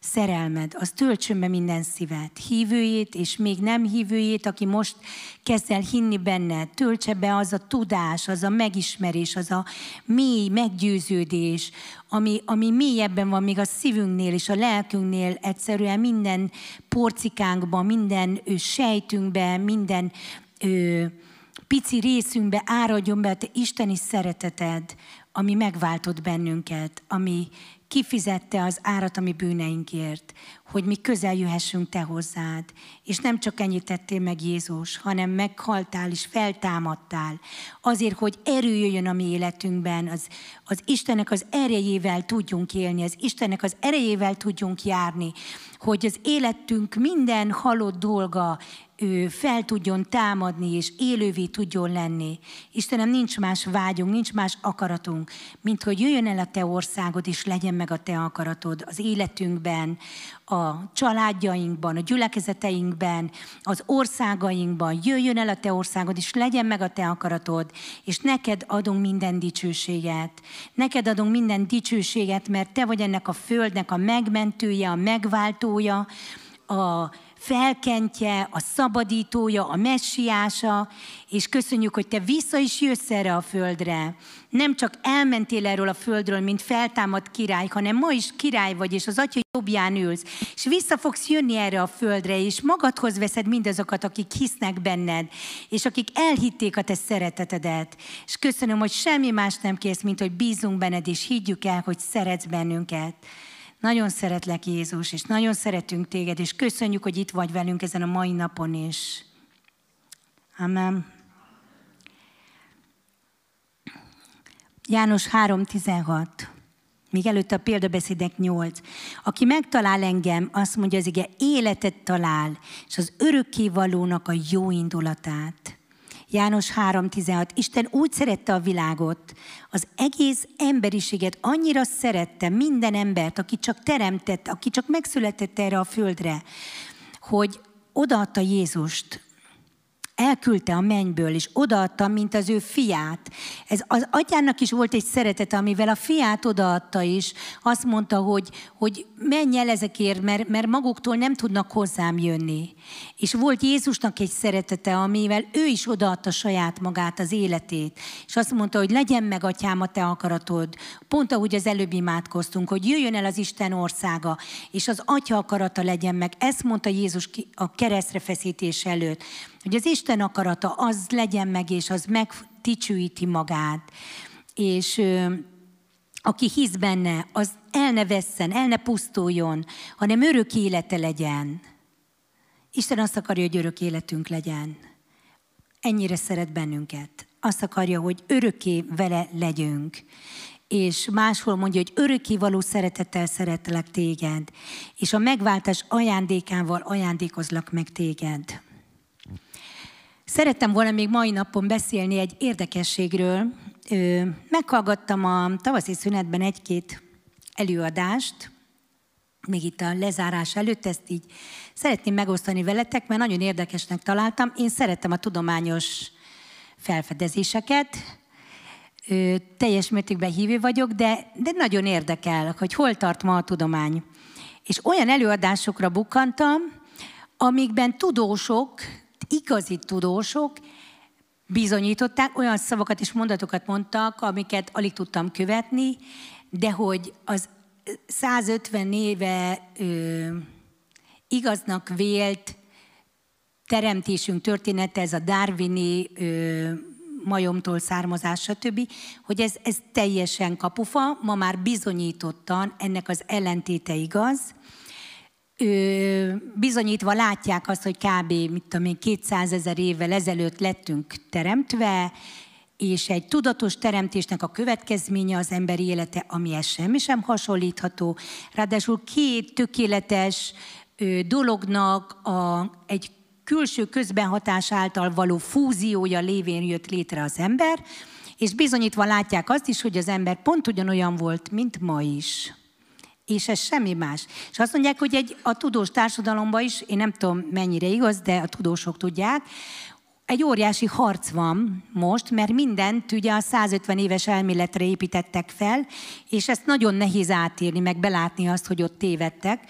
szerelmed, az töltsön be minden szívet, hívőjét és még nem hívőjét, aki most kezd el hinni benne, töltse be az a tudás, az a megismerés, az a mély meggyőződés, ami, ami mélyebben van még a szívünknél és a lelkünknél, egyszerűen minden porcikánkban, minden sejtünkben, minden ő, pici részünkbe áradjon be a te isteni szereteted, ami megváltott bennünket, ami kifizette az árat a mi bűneinkért, hogy mi közel jöhessünk Te hozzád. És nem csak ennyit tettél meg Jézus, hanem meghaltál és feltámadtál. Azért, hogy erő jöjjön a mi életünkben, az, az Istennek az erejével tudjunk élni, az Istennek az erejével tudjunk járni, hogy az életünk minden halott dolga fel tudjon támadni, és élővé tudjon lenni. Istenem, nincs más vágyunk, nincs más akaratunk, mint hogy jöjjön el a Te országod, és legyen meg a Te akaratod az életünkben, a családjainkban, a gyülekezeteinkben, az országainkban. Jöjjön el a Te országod, és legyen meg a Te akaratod, és neked adunk minden dicsőséget. Neked adunk minden dicsőséget, mert Te vagy ennek a földnek a megmentője, a megváltója, a felkentje, a szabadítója, a messiása, és köszönjük, hogy te vissza is jössz erre a földre. Nem csak elmentél erről a földről, mint feltámadt király, hanem ma is király vagy, és az atya jobbján ülsz, és vissza fogsz jönni erre a földre, és magadhoz veszed mindazokat, akik hisznek benned, és akik elhitték a te szeretetedet. És köszönöm, hogy semmi más nem kész, mint hogy bízunk benned, és higgyük el, hogy szeretsz bennünket. Nagyon szeretlek Jézus, és nagyon szeretünk téged, és köszönjük, hogy itt vagy velünk ezen a mai napon is. Amen. János 3.16. Még előtte a példabeszédek 8. Aki megtalál engem, azt mondja az ige, életet talál, és az örökkévalónak a jó indulatát. János 3.16. Isten úgy szerette a világot, az egész emberiséget annyira szerette, minden embert, aki csak teremtett, aki csak megszületett erre a földre, hogy odaadta Jézust, elküldte a mennyből, és odaadta, mint az ő fiát. Ez az atyának is volt egy szeretete, amivel a fiát odaadta is. Azt mondta, hogy, hogy menj el ezekért, mert, mert maguktól nem tudnak hozzám jönni. És volt Jézusnak egy szeretete, amivel ő is odaadta saját magát, az életét. És azt mondta, hogy legyen meg, atyám, a te akaratod. Pont ahogy az előbb imádkoztunk, hogy jöjjön el az Isten országa, és az atya akarata legyen meg. Ezt mondta Jézus a keresztre feszítés előtt hogy az Isten akarata az legyen meg, és az megticsőíti magát. És ö, aki hisz benne, az el ne vesszen, el ne pusztuljon, hanem örök élete legyen. Isten azt akarja, hogy örök életünk legyen. Ennyire szeret bennünket. Azt akarja, hogy örökké vele legyünk. És máshol mondja, hogy örökké való szeretettel szeretlek téged, és a megváltás ajándékával ajándékozlak meg téged. Szerettem volna még mai napon beszélni egy érdekességről. Meghallgattam a tavaszi szünetben egy-két előadást, még itt a lezárás előtt, ezt így szeretném megosztani veletek, mert nagyon érdekesnek találtam. Én szerettem a tudományos felfedezéseket, teljes mértékben hívő vagyok, de, de nagyon érdekel, hogy hol tart ma a tudomány. És olyan előadásokra bukkantam, amikben tudósok igazi tudósok bizonyították, olyan szavakat és mondatokat mondtak, amiket alig tudtam követni, de hogy az 150 éve ö, igaznak vélt teremtésünk története, ez a darwini ö, majomtól származás, stb., hogy ez, ez teljesen kapufa, ma már bizonyítottan ennek az ellentéte igaz, bizonyítva látják azt, hogy kb. mit tudom én, 200 ezer évvel ezelőtt lettünk teremtve, és egy tudatos teremtésnek a következménye az emberi élete, amihez semmi sem hasonlítható. Ráadásul két tökéletes dolognak a, egy külső közbenhatás által való fúziója lévén jött létre az ember, és bizonyítva látják azt is, hogy az ember pont ugyanolyan volt, mint ma is és ez semmi más. És azt mondják, hogy egy, a tudós társadalomban is, én nem tudom mennyire igaz, de a tudósok tudják, egy óriási harc van most, mert mindent ugye a 150 éves elméletre építettek fel, és ezt nagyon nehéz átírni, meg belátni azt, hogy ott tévedtek.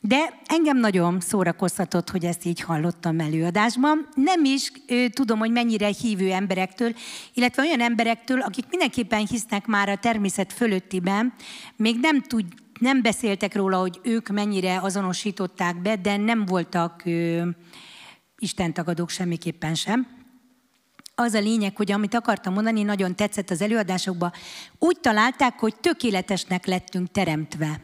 De engem nagyon szórakoztatott, hogy ezt így hallottam előadásban. Nem is ő, tudom, hogy mennyire hívő emberektől, illetve olyan emberektől, akik mindenképpen hisznek már a természet fölöttiben, még nem tud, nem beszéltek róla, hogy ők mennyire azonosították be, de nem voltak ő, Isten tagadók semmiképpen sem. Az a lényeg, hogy amit akartam mondani, nagyon tetszett az előadásokban, úgy találták, hogy tökéletesnek lettünk teremtve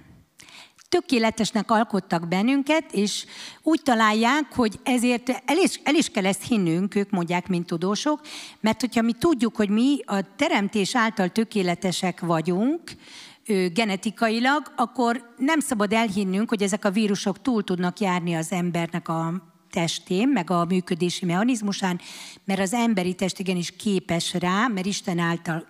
tökéletesnek alkottak bennünket, és úgy találják, hogy ezért el is, el is kell ezt hinnünk, ők mondják, mint tudósok, mert hogyha mi tudjuk, hogy mi a teremtés által tökéletesek vagyunk, genetikailag, akkor nem szabad elhinnünk, hogy ezek a vírusok túl tudnak járni az embernek a testén, meg a működési mechanizmusán, mert az emberi test igenis képes rá, mert Isten által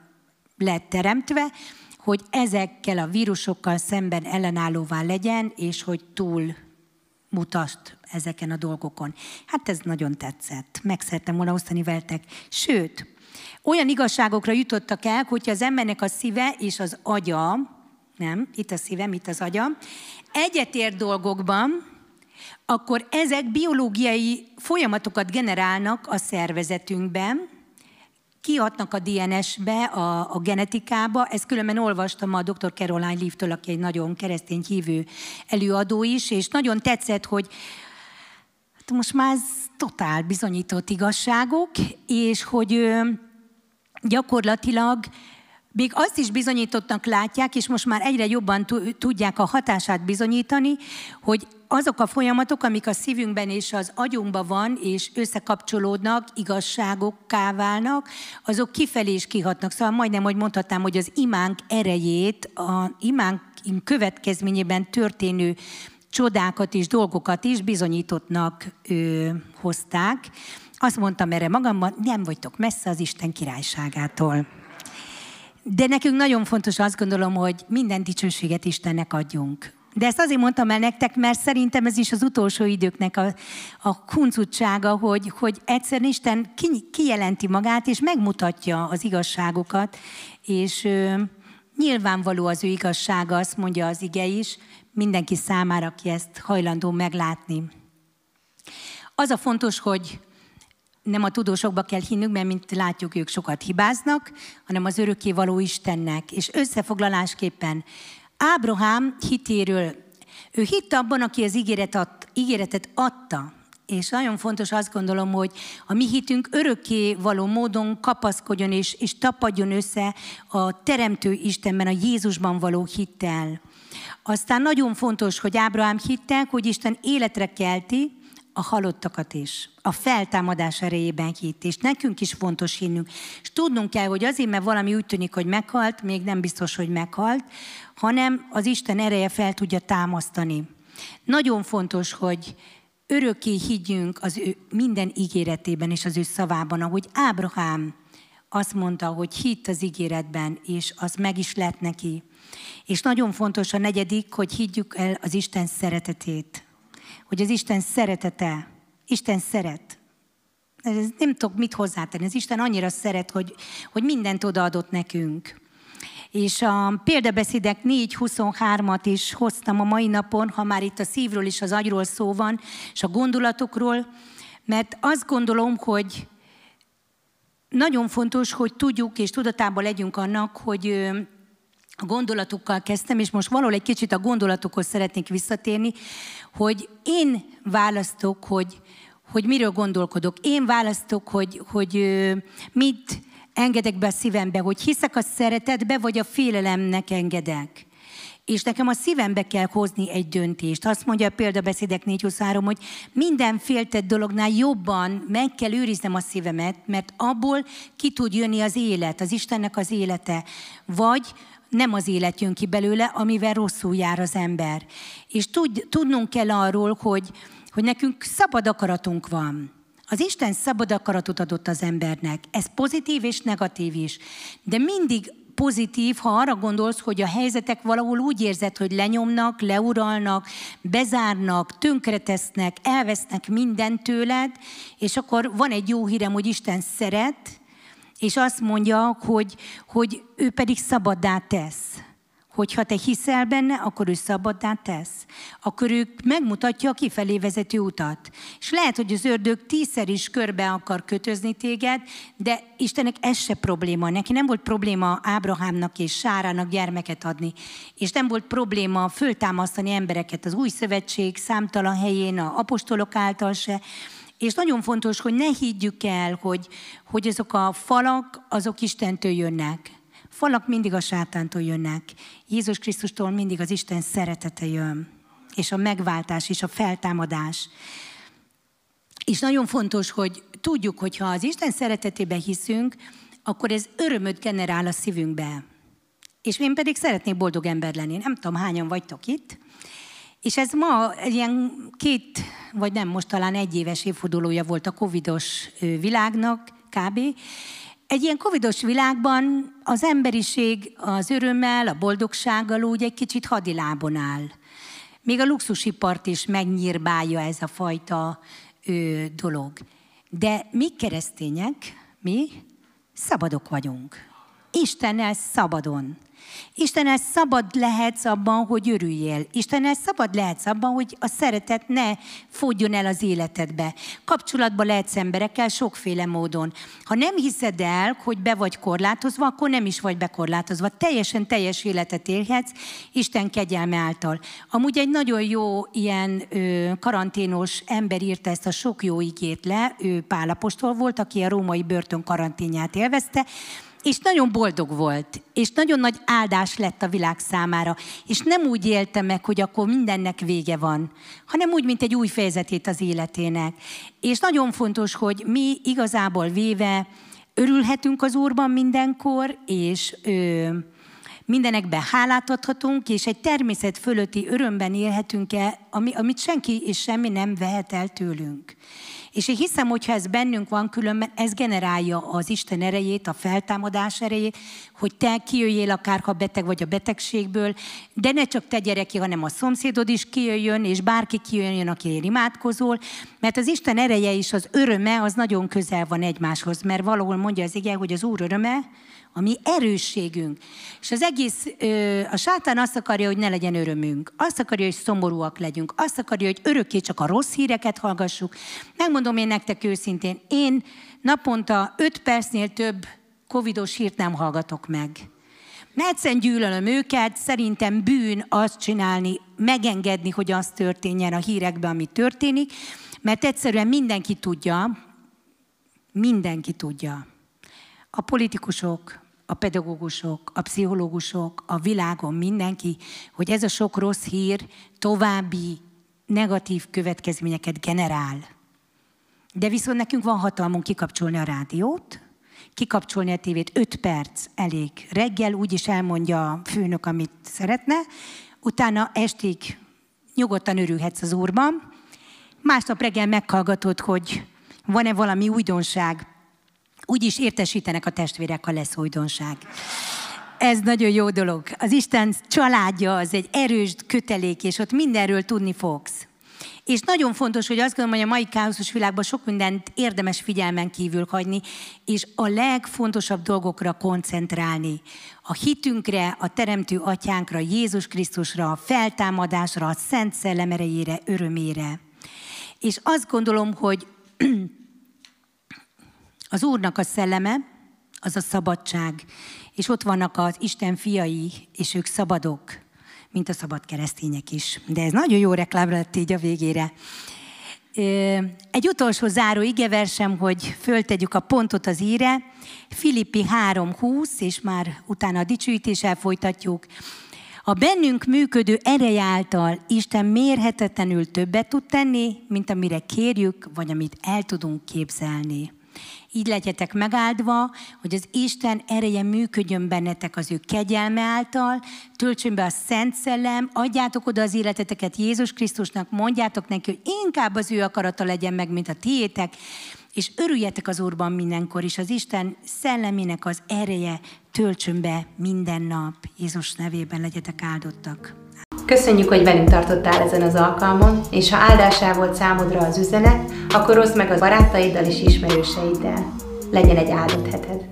lett teremtve, hogy ezekkel a vírusokkal szemben ellenállóvá legyen, és hogy túl mutasd ezeken a dolgokon. Hát ez nagyon tetszett. Meg szerettem volna osztani veletek. Sőt, olyan igazságokra jutottak el, hogyha az embernek a szíve és az agya, nem, itt a szívem, itt az agya, egyetért dolgokban, akkor ezek biológiai folyamatokat generálnak a szervezetünkben, kihatnak a DNS-be, a, a genetikába. Ezt különben olvastam a dr. Caroline Leaf-től, aki egy nagyon keresztény hívő előadó is, és nagyon tetszett, hogy hát most már ez totál bizonyított igazságok, és hogy gyakorlatilag még azt is bizonyítottnak látják, és most már egyre jobban tudják a hatását bizonyítani, hogy azok a folyamatok, amik a szívünkben és az agyunkban van, és összekapcsolódnak, igazságokká válnak, azok kifelé is kihatnak. Szóval majdnem, hogy mondhatnám, hogy az imánk erejét, a imánk következményében történő csodákat és dolgokat is bizonyítottnak ö, hozták. Azt mondtam erre magamban, nem vagytok messze az Isten királyságától. De nekünk nagyon fontos azt gondolom, hogy minden dicsőséget Istennek adjunk. De ezt azért mondtam el nektek, mert szerintem ez is az utolsó időknek a, a huncutsága, hogy, hogy egyszerűen Isten ki, kijelenti magát, és megmutatja az igazságokat, és ö, nyilvánvaló az ő igazsága, azt mondja az ige is, mindenki számára, aki ezt hajlandó meglátni. Az a fontos, hogy nem a tudósokba kell hinnünk, mert mint látjuk, ők sokat hibáznak, hanem az örökké való Istennek. És összefoglalásképpen Ábrahám hitéről, ő hitt abban, aki az ígéret ad, ígéretet adta, és nagyon fontos azt gondolom, hogy a mi hitünk örökké való módon kapaszkodjon és, és tapadjon össze a Teremtő Istenben, a Jézusban való hittel. Aztán nagyon fontos, hogy Ábrahám hittel, hogy Isten életre kelti, a halottakat is, a feltámadás erejében hitt, és nekünk is fontos hinnünk. És tudnunk kell, hogy azért, mert valami úgy tűnik, hogy meghalt, még nem biztos, hogy meghalt, hanem az Isten ereje fel tudja támasztani. Nagyon fontos, hogy örökké higgyünk az ő minden ígéretében és az ő szavában, ahogy Ábrahám azt mondta, hogy hitt az ígéretben, és az meg is lett neki. És nagyon fontos a negyedik, hogy higgyük el az Isten szeretetét hogy az Isten szeretete, Isten szeret. Ez nem tudok mit hozzátenni. Az Isten annyira szeret, hogy, hogy mindent odaadott nekünk. És a példabeszédek 4.23-at is hoztam a mai napon, ha már itt a szívről és az agyról szó van, és a gondolatokról, mert azt gondolom, hogy nagyon fontos, hogy tudjuk és tudatában legyünk annak, hogy a gondolatokkal kezdtem, és most valahol egy kicsit a gondolatokhoz szeretnék visszatérni, hogy én választok, hogy, hogy miről gondolkodok. Én választok, hogy, hogy mit engedek be a szívembe, hogy hiszek a szeretetbe, vagy a félelemnek engedek. És nekem a szívembe kell hozni egy döntést. Azt mondja a példabeszédek 423, hogy minden féltett dolognál jobban meg kell őriznem a szívemet, mert abból ki tud jönni az élet, az Istennek az élete. Vagy nem az élet jön ki belőle, amivel rosszul jár az ember. És tud, tudnunk kell arról, hogy, hogy nekünk szabad akaratunk van. Az Isten szabad akaratot adott az embernek. Ez pozitív és negatív is. De mindig pozitív, ha arra gondolsz, hogy a helyzetek valahol úgy érzed, hogy lenyomnak, leuralnak, bezárnak, tönkretesznek, elvesznek mindent tőled, és akkor van egy jó hírem, hogy Isten szeret, és azt mondja, hogy, hogy ő pedig szabaddá tesz. Hogyha te hiszel benne, akkor ő szabaddá tesz. Akkor ő megmutatja a kifelé vezető utat. És lehet, hogy az ördög tízszer is körbe akar kötözni téged, de Istennek ez se probléma. Neki nem volt probléma Ábrahámnak és Sárának gyermeket adni. És nem volt probléma föltámasztani embereket az új szövetség számtalan helyén, a apostolok által se. És nagyon fontos, hogy ne higgyük el, hogy, hogy azok a falak, azok Istentől jönnek. Falak mindig a sátántól jönnek. Jézus Krisztustól mindig az Isten szeretete jön. És a megváltás, és a feltámadás. És nagyon fontos, hogy tudjuk, hogy ha az Isten szeretetében hiszünk, akkor ez örömöt generál a szívünkbe. És én pedig szeretnék boldog ember lenni. Nem tudom, hányan vagytok itt. És ez ma ilyen két, vagy nem, most talán egy éves évfordulója volt a covidos világnak, kb. Egy ilyen covidos világban az emberiség az örömmel, a boldogsággal úgy egy kicsit hadilábon áll. Még a luxusipart is megnyírbálja ez a fajta ö, dolog. De mi keresztények, mi szabadok vagyunk. Istennel szabadon. Istennel szabad lehetsz abban, hogy örüljél. Istennel szabad lehetsz abban, hogy a szeretet ne fogjon el az életedbe. Kapcsolatba lehetsz emberekkel sokféle módon. Ha nem hiszed el, hogy be vagy korlátozva, akkor nem is vagy bekorlátozva. Teljesen teljes életet élhetsz Isten kegyelme által. Amúgy egy nagyon jó ilyen ö, karanténos ember írta ezt a sok jó igét le, ő Pálapostól volt, aki a római börtön karanténját élvezte, és nagyon boldog volt, és nagyon nagy áldás lett a világ számára, és nem úgy élte meg, hogy akkor mindennek vége van, hanem úgy, mint egy új fejezetét az életének. És nagyon fontos, hogy mi igazából véve örülhetünk az Úrban mindenkor, és ö, mindenekben hálát adhatunk, és egy természet fölötti örömben élhetünk el, ami, amit senki és semmi nem vehet el tőlünk. És én hiszem, hogyha ez bennünk van, különben ez generálja az Isten erejét, a feltámadás erejét, hogy te kijöjjél akár, ha beteg vagy a betegségből, de ne csak te gyereki, hanem a szomszédod is kijöjjön, és bárki kijöjjön, aki imádkozol, mert az Isten ereje és az öröme az nagyon közel van egymáshoz, mert valahol mondja az ige, hogy az Úr öröme, a mi erősségünk. És az egész, a sátán azt akarja, hogy ne legyen örömünk. Azt akarja, hogy szomorúak legyünk. Azt akarja, hogy örökké csak a rossz híreket hallgassuk. Megmondom én nektek őszintén, én naponta 5 percnél több covidos hírt nem hallgatok meg. Mert egyszerűen gyűlölöm őket, szerintem bűn azt csinálni, megengedni, hogy az történjen a hírekben, ami történik, mert egyszerűen mindenki tudja, mindenki tudja. A politikusok, a pedagógusok, a pszichológusok, a világon mindenki, hogy ez a sok rossz hír további negatív következményeket generál. De viszont nekünk van hatalmunk kikapcsolni a rádiót, kikapcsolni a tévét, öt perc elég. Reggel úgyis elmondja a főnök, amit szeretne, utána estig nyugodtan örülhetsz az úrban, másnap reggel meghallgatod, hogy van-e valami újdonság, úgy is értesítenek a testvérek, ha lesz újdonság. Ez nagyon jó dolog. Az Isten családja az egy erős kötelék, és ott mindenről tudni fogsz. És nagyon fontos, hogy azt gondolom, hogy a mai káoszos világban sok mindent érdemes figyelmen kívül hagyni, és a legfontosabb dolgokra koncentrálni. A hitünkre, a Teremtő Atyánkra, Jézus Krisztusra, a feltámadásra, a Szent Szellem erejére, örömére. És azt gondolom, hogy az Úrnak a szelleme, az a szabadság, és ott vannak az Isten fiai, és ők szabadok, mint a szabad keresztények is. De ez nagyon jó reklám lett így a végére. Egy utolsó záró igeversem, hogy föltegyük a pontot az íre. Filippi 3.20, és már utána a dicsőítéssel folytatjuk. A bennünk működő erej által Isten mérhetetlenül többet tud tenni, mint amire kérjük, vagy amit el tudunk képzelni. Így legyetek megáldva, hogy az Isten ereje működjön bennetek az ő kegyelme által, töltsön be a Szent Szellem, adjátok oda az életeteket Jézus Krisztusnak, mondjátok neki, hogy inkább az ő akarata legyen meg, mint a tiétek, és örüljetek az Úrban mindenkor is, az Isten szellemének az ereje töltsön be minden nap. Jézus nevében legyetek áldottak. Köszönjük, hogy velünk tartottál ezen az alkalmon, és ha áldásá volt számodra az üzenet, akkor oszd meg a barátaiddal és ismerőseiddel. Legyen egy áldott heted!